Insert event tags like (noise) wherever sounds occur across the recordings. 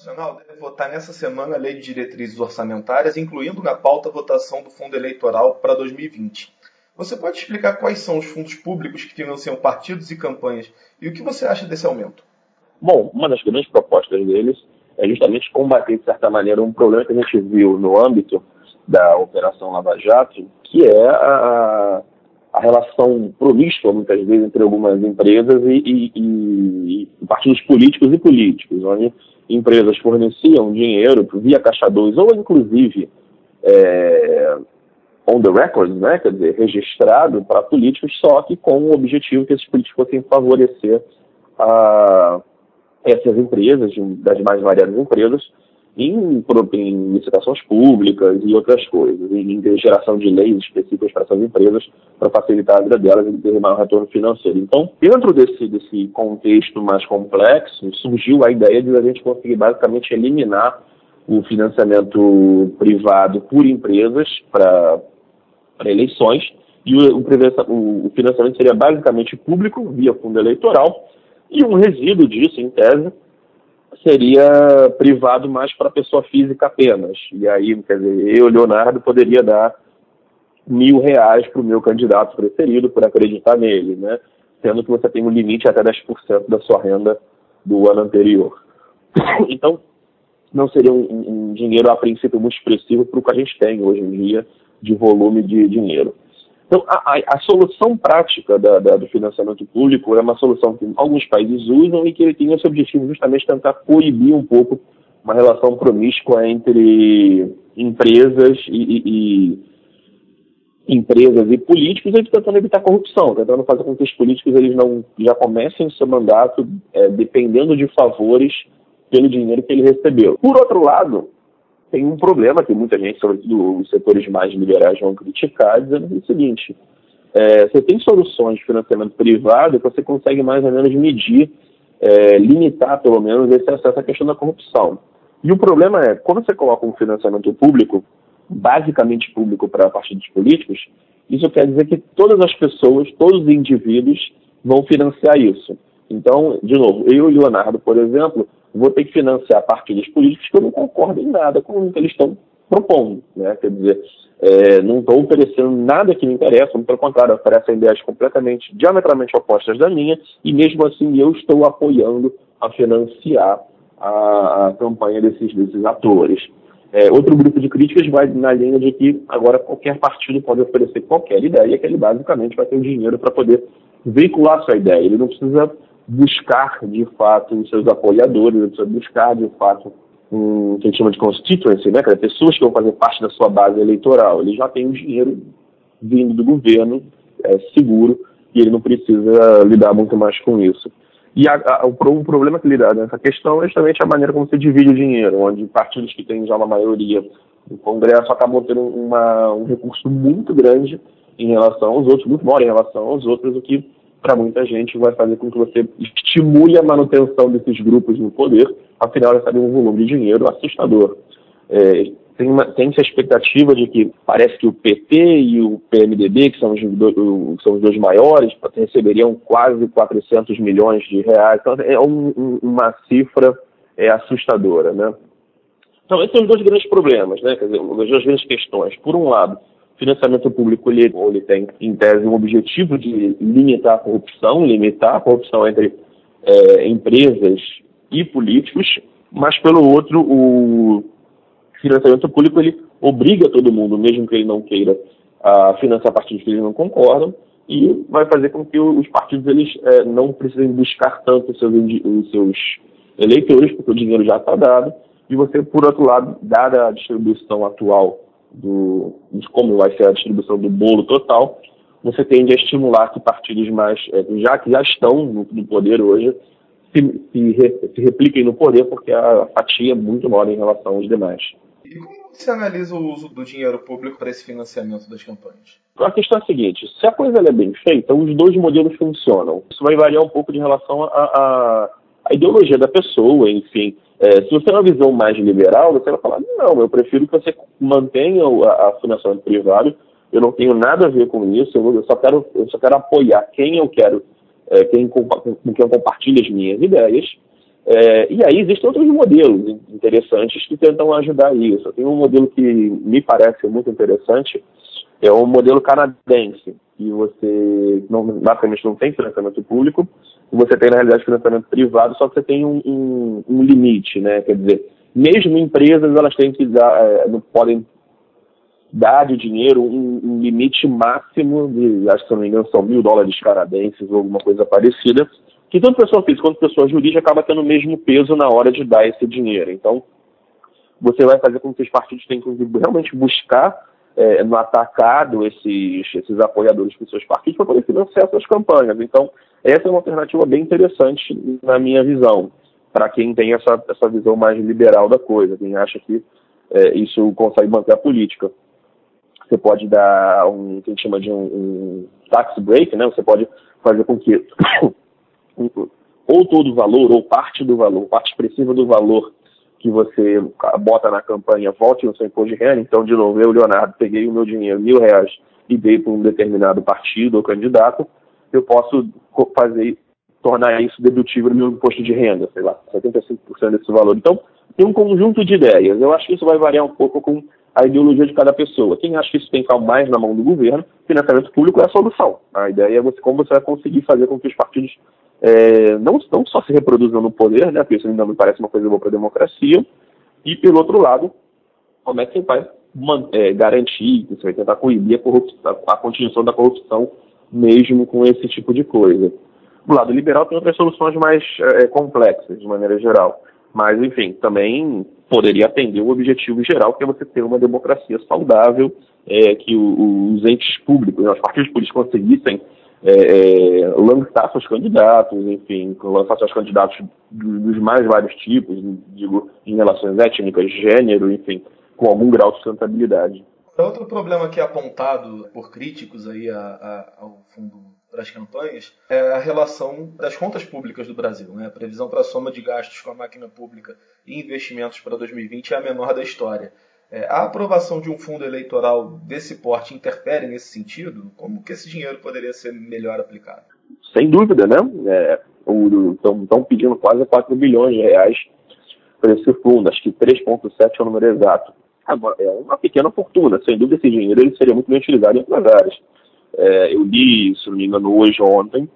Nacional deve votar nessa semana a Lei de Diretrizes Orçamentárias, incluindo na pauta a votação do Fundo Eleitoral para 2020. Você pode explicar quais são os fundos públicos que financiam partidos e campanhas e o que você acha desse aumento? Bom, uma das grandes propostas deles é justamente combater, de certa maneira, um problema que a gente viu no âmbito da Operação Lava Jato, que é a, relação promíscua, muitas vezes, entre algumas empresas e, e, e, partidos políticos e políticos, onde empresas forneciam dinheiro via Caixa 2 ou, inclusive, é, on the record, né, quer dizer, registrado para políticos, só que com o objetivo que esses políticos fossem favorecer a, essas empresas, das mais variadas empresas, em, em licitações públicas e outras coisas, em, geração de leis específicas para essas empresas para facilitar a vida delas e ter maior retorno financeiro. Então, dentro desse, desse contexto mais complexo, surgiu a ideia de a gente conseguir basicamente eliminar o financiamento privado por empresas para eleições e o, o, o financiamento seria basicamente público, via fundo eleitoral, e um resíduo disso, em tese, seria privado mais para pessoa física apenas. E aí, quer dizer, eu, Leonardo, poderia dar mil reais para o meu candidato preferido por acreditar nele, né? Sendo que você tem um limite até 10% da sua renda do ano anterior. (coughs) Então, não seria um, um dinheiro a princípio muito expressivo para o que a gente tem hoje em dia de volume de dinheiro. Então, a, a, a solução prática da, da, do financiamento público é uma solução que alguns países usam e que ele tem esse objetivo justamente tentar coibir um pouco uma relação promíscua entre empresas e, e, e empresas e políticos, ele tentando evitar corrupção, tentando fazer com que os políticos eles não já comecem o seu mandato é, dependendo de favores pelo dinheiro que ele recebeu. Por outro lado, tem um problema que muita gente, sobretudo os setores mais liberais, vão criticar, dizendo o seguinte: é, você tem soluções de financiamento privado que você consegue mais ou menos medir, é, limitar pelo menos esse acesso à questão da corrupção. E o problema é, quando você coloca um financiamento público, basicamente público para partidos políticos, isso quer dizer que todas as pessoas, todos os indivíduos vão financiar isso. Então, de novo, eu e o Leonardo, por exemplo, vou ter que financiar partidos políticos que eu não concordo em nada com o que eles estão propondo. Né? Quer dizer, é, não estou oferecendo nada que me interessa, pelo contrário, oferecem ideias completamente, diametralmente opostas da minha, e mesmo assim eu estou apoiando a financiar a, a campanha desses, desses atores. É, outro grupo de críticas vai na linha de que agora qualquer partido pode oferecer qualquer ideia, que ele basicamente vai ter o dinheiro para poder veicular sua ideia. Ele não precisa buscar, de fato, os seus apoiadores, buscar, de fato, um que a gente chama de constituency, né, cara? pessoas que vão fazer parte da sua base eleitoral. Ele já tem o dinheiro vindo do governo, é seguro, e ele não precisa lidar muito mais com isso. E a, a, o, o, problema que lida nessa questão é justamente a maneira como você divide o dinheiro, onde partidos que têm já uma maioria no Congresso acabam tendo uma, um recurso muito grande em relação aos outros, muito maior em relação aos outros, o que para muita gente vai fazer com que você estimule a manutenção desses grupos no poder, afinal recebe um volume de dinheiro assustador. É, tem, uma, tem essa expectativa de que parece que o PT e o PMDB, que são os, são os dois maiores, receberiam quase 400 milhões de reais. Então é um, uma cifra é, assustadora, né? Então, esses são os dois grandes problemas, né? Quer dizer, as duas grandes questões. Por um lado, financiamento público ele, ele tem, em tese, um objetivo de limitar a corrupção, limitar a corrupção entre é, empresas e políticos, mas, pelo outro, o financiamento público ele obriga todo mundo, mesmo que ele não queira, a financiar partidos que eles não concordam, e vai fazer com que os partidos eles é, não precisem buscar tanto os seus, os seus eleitores, porque o dinheiro já está dado, e você, por outro lado, dada a distribuição atual do, de como vai ser a distribuição do bolo total, você tende a estimular que partidos mais, é, já que já estão no, no poder hoje, se, se, re, se, repliquem no poder, porque a fatia é muito maior em relação aos demais. E como você analisa o uso do dinheiro público para esse financiamento das campanhas? A questão é a seguinte: se a coisa é bem feita, os dois modelos funcionam. Isso vai variar um pouco de relação à ideologia da pessoa, enfim. É, se você tem uma visão mais liberal, você vai falar, não, eu prefiro que você mantenha a, a financiamento privado, eu não tenho nada a ver com isso, eu, só, quero, eu só quero apoiar quem eu quero, é, quem, com quem eu compartilho as minhas ideias, É, e aí existem outros modelos interessantes que tentam ajudar isso. Tem um modelo que me parece muito interessante, é o modelo canadense, que você não, basicamente não tem financiamento público, você tem na realidade financiamento privado, só que você tem um, um, um limite, né? Quer dizer, mesmo empresas elas têm que dar, é, não podem dar de dinheiro um, um, limite máximo de, acho que se não me engano, são mil dólares canadenses ou alguma coisa parecida, que tanto pessoa física quanto pessoa jurídica acaba tendo o mesmo peso na hora de dar esse dinheiro. Então, você vai fazer com que os partidos tenham que realmente buscar é, no atacado esses, esses apoiadores os seus partidos para poder financiar suas campanhas. Então, essa é uma alternativa bem interessante na minha visão, para quem tem essa, essa visão mais liberal da coisa, quem acha que é, isso consegue manter a política. Você pode dar um que a gente chama de um, um tax break, né? Você pode fazer com que (coughs) ou todo o valor, ou parte do valor, parte expressiva do valor que você bota na campanha volte no seu imposto de renda. Então, de novo, eu, Leonardo, peguei o meu dinheiro, mil reais, e dei para um determinado partido ou candidato, eu posso fazer, tornar isso dedutível no meu imposto de renda, sei lá, 75% desse valor. Então, tem um conjunto de ideias. Eu acho que isso vai variar um pouco com a ideologia de cada pessoa. Quem acha que isso tem que ficar mais na mão do governo, financiamento público é a solução. A ideia é você, como você vai conseguir fazer com que os partidos é, não, não só se reproduzam no poder, né, porque isso ainda me parece uma coisa boa para a democracia, e pelo outro lado, como é que você vai é, garantir, você vai tentar coibir a, corrupção, a continuação da corrupção mesmo com esse tipo de coisa. Do lado liberal tem outras soluções mais é, complexas, de maneira geral. Mas, enfim, também poderia atender o objetivo geral, que é você ter uma democracia saudável, é, que o, os entes públicos, né, os partidos políticos conseguissem é, lançar seus candidatos, enfim, lançar seus candidatos dos mais vários tipos, digo, em relações étnicas, gênero, enfim, com algum grau de sustentabilidade. Outro problema que é apontado por críticos aí a, a, ao fundo para as campanhas é a relação das contas públicas do Brasil. Né? A previsão para a soma de gastos com a máquina pública e investimentos para 2020 é a menor da história. É, a aprovação de um fundo eleitoral desse porte interfere nesse sentido? Como que esse dinheiro poderia ser melhor aplicado? Sem dúvida, né? Estão é, pedindo quase 4 bilhões de reais para esse fundo, acho que 3,7 é o número exato. Agora, é uma pequena fortuna, sem dúvida esse dinheiro ele seria muito bem utilizado em outras áreas. É, eu li, se não me engano, hoje ou ontem,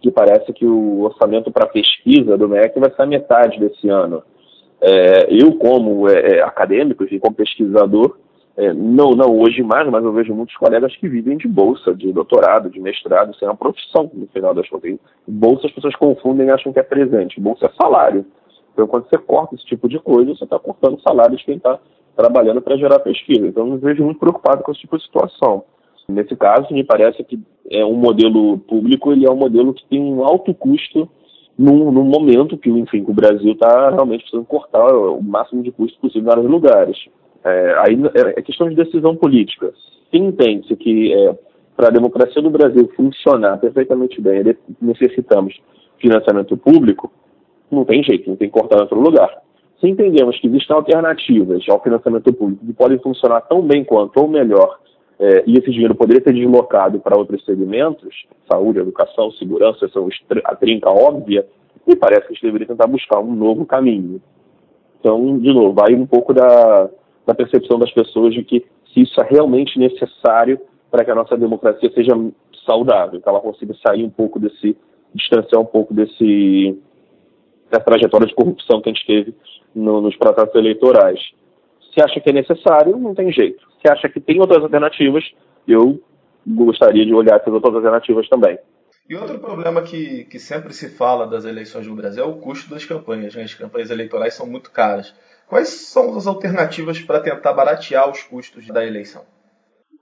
que parece que o orçamento para pesquisa do MEC vai ser a metade desse ano. É, eu, como é, é, acadêmico e como pesquisador, é, não, não hoje mais, mas eu vejo muitos colegas que vivem de bolsa, de doutorado, de mestrado, isso é uma profissão no final das contas. Bolsa as pessoas confundem e acham que é presente. Bolsa é salário. Então, quando você corta esse tipo de coisa, você está cortando salários de quem está trabalhando para gerar pesquisa. Então, eu me vejo muito preocupado com esse tipo de situação. Nesse caso, me parece que é um modelo público, ele é um modelo que tem um alto custo num, num momento que, enfim, o Brasil está realmente precisando cortar o máximo de custo possível em vários lugares. É, aí é, é questão de decisão política. Se entende-se que é, para a democracia do Brasil funcionar perfeitamente bem, necessitamos financiamento público, não tem jeito, não tem que cortar em outro lugar. Se entendemos que existem alternativas ao financiamento público que podem funcionar tão bem quanto ou melhor, é, e esse dinheiro poderia ser deslocado para outros segmentos, saúde, educação, segurança, são a trinca óbvia, me parece que a gente deveria tentar buscar um novo caminho. Então, de novo, vai um pouco da, da percepção das pessoas de que se isso é realmente necessário para que a nossa democracia seja saudável, que ela consiga sair um pouco desse, distanciar um pouco desse, dessa trajetória de corrupção que a gente teve no, nos processos eleitorais. Se acha que é necessário, não tem jeito. Se acha que tem outras alternativas, eu gostaria de olhar essas outras alternativas também. E outro problema que, que sempre se fala das eleições no Brasil é o custo das campanhas. Né? As campanhas eleitorais são muito caras. Quais são as alternativas para tentar baratear os custos da eleição?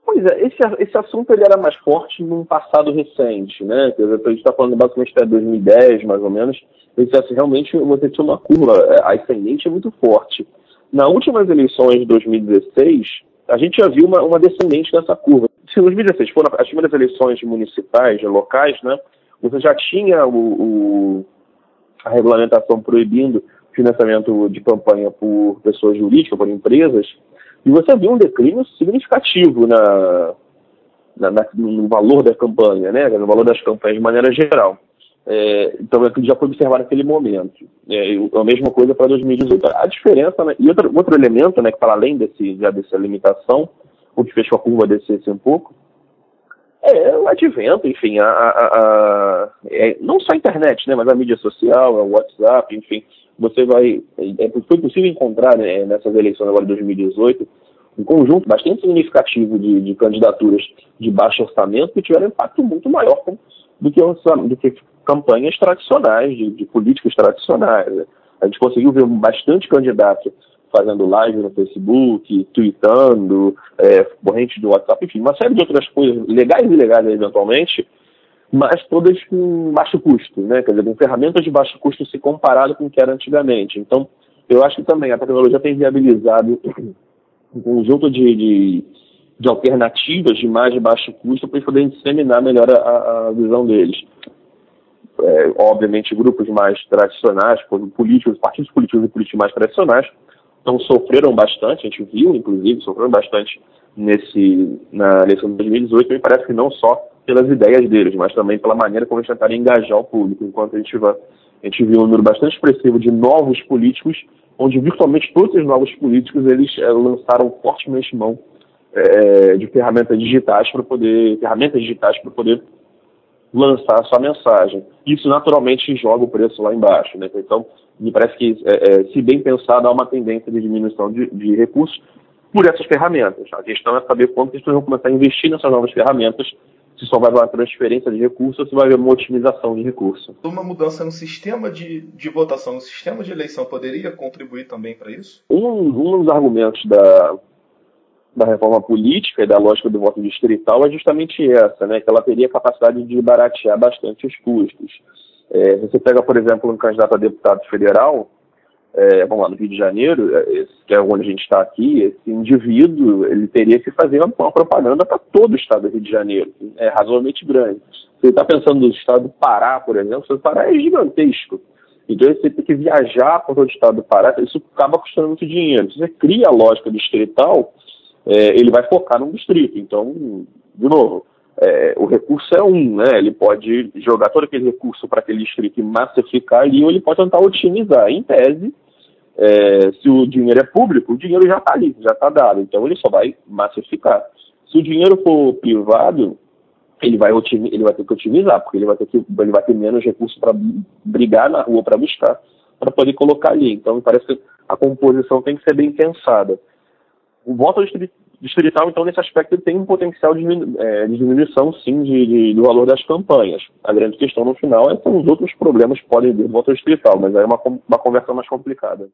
Pois é, esse, esse assunto ele era mais forte num passado recente, né? Dizer, a gente está falando basicamente até 2010, mais ou menos. Esse, assim, realmente você tinha uma curva é, ascendente muito forte. Nas últimas eleições de 2016, a gente já viu uma, uma descendente dessa curva. Se em 2016 foram as primeiras eleições municipais, locais, né, você já tinha o, o, a regulamentação proibindo financiamento de campanha por pessoas jurídicas, por empresas, e você viu um declínio significativo na, na, na, no valor da campanha, né, no valor das campanhas de maneira geral. É, então, aquilo já foi observado naquele momento. É, a mesma coisa para 2018. A diferença, né, e outro, outro elemento, né, que para além desse, já dessa limitação, o que fez com a curva descesse um pouco, é o advento, enfim, a, a, a é, não só a internet, né, mas a mídia social, o WhatsApp, enfim, você vai, é, foi possível encontrar né, nessas eleições agora de 2018 um conjunto bastante significativo de, de candidaturas de baixo orçamento que tiveram impacto muito maior do que, do que campanhas tradicionais, de, de políticos tradicionais. A gente conseguiu ver bastante candidato fazendo live no Facebook, tweetando, é, corrente do WhatsApp, enfim, uma série de outras coisas, legais e ilegais eventualmente, mas todas com baixo custo, né? Quer dizer, com ferramentas de baixo custo se comparado com o que era antigamente. Então, eu acho que também a tecnologia tem viabilizado (clears throat) um conjunto de, de, de alternativas de mais de baixo custo para poder disseminar melhor a, a visão deles. É, obviamente, grupos mais tradicionais, políticos, partidos políticos e políticos mais tradicionais, então sofreram bastante, a gente viu, inclusive, sofreram bastante nesse, na eleição de 2018, me parece que não só pelas ideias deles, mas também pela maneira como eles tentaram engajar o público, enquanto a gente, a gente viu um número bastante expressivo de novos políticos, onde virtualmente todos os novos políticos eles é, lançaram fortemente mão é, de ferramentas digitais para poder ferramentas digitais para poder lançar a sua mensagem. Isso naturalmente joga o preço lá embaixo. Né? Então, me parece que, é, é, se bem pensado, há uma tendência de diminuição de, de, recursos por essas ferramentas. A questão é saber quanto as pessoas vão começar a investir nessas novas ferramentas, se só vai haver uma transferência de recursos ou se vai haver uma otimização de recursos. Uma mudança no sistema de, de votação, no sistema de eleição, poderia contribuir também para isso? Um, um dos argumentos da, da reforma política e da lógica do voto distrital é justamente essa, né, que ela teria capacidade de baratear bastante os custos. É, você pega, por exemplo, um candidato a deputado federal, é, vamos lá, no Rio de Janeiro, é, que é onde a gente está aqui, esse indivíduo ele teria que fazer uma, propaganda para todo o estado do Rio de Janeiro, é razoavelmente grande. Você está pensando no estado do Pará, por exemplo, o Pará é gigantesco. Então você tem que viajar para todo o estado do Pará, isso acaba custando muito dinheiro. Você cria a lógica distrital, é, ele vai focar num distrito. Então, de novo, é, o recurso é um, né? Ele pode jogar todo aquele recurso para aquele distrito e massificar ali, ou ele pode tentar otimizar. Em tese, é, se o dinheiro é público, o dinheiro já está ali, já está dado. Então ele só vai massificar. Se o dinheiro for privado, ele vai, ele vai ter que otimizar, porque ele vai ter, que, ele vai ter menos recursos para brigar na rua, para buscar, para poder colocar ali. Então parece que a composição tem que ser bem pensada. O voto distrital, então, nesse aspecto, ele tem um potencial de, é, diminuição, sim, de, de, do valor das campanhas. A grande questão no final é que os outros problemas podem vir do voto distrital, mas aí é uma, uma conversa mais complicada.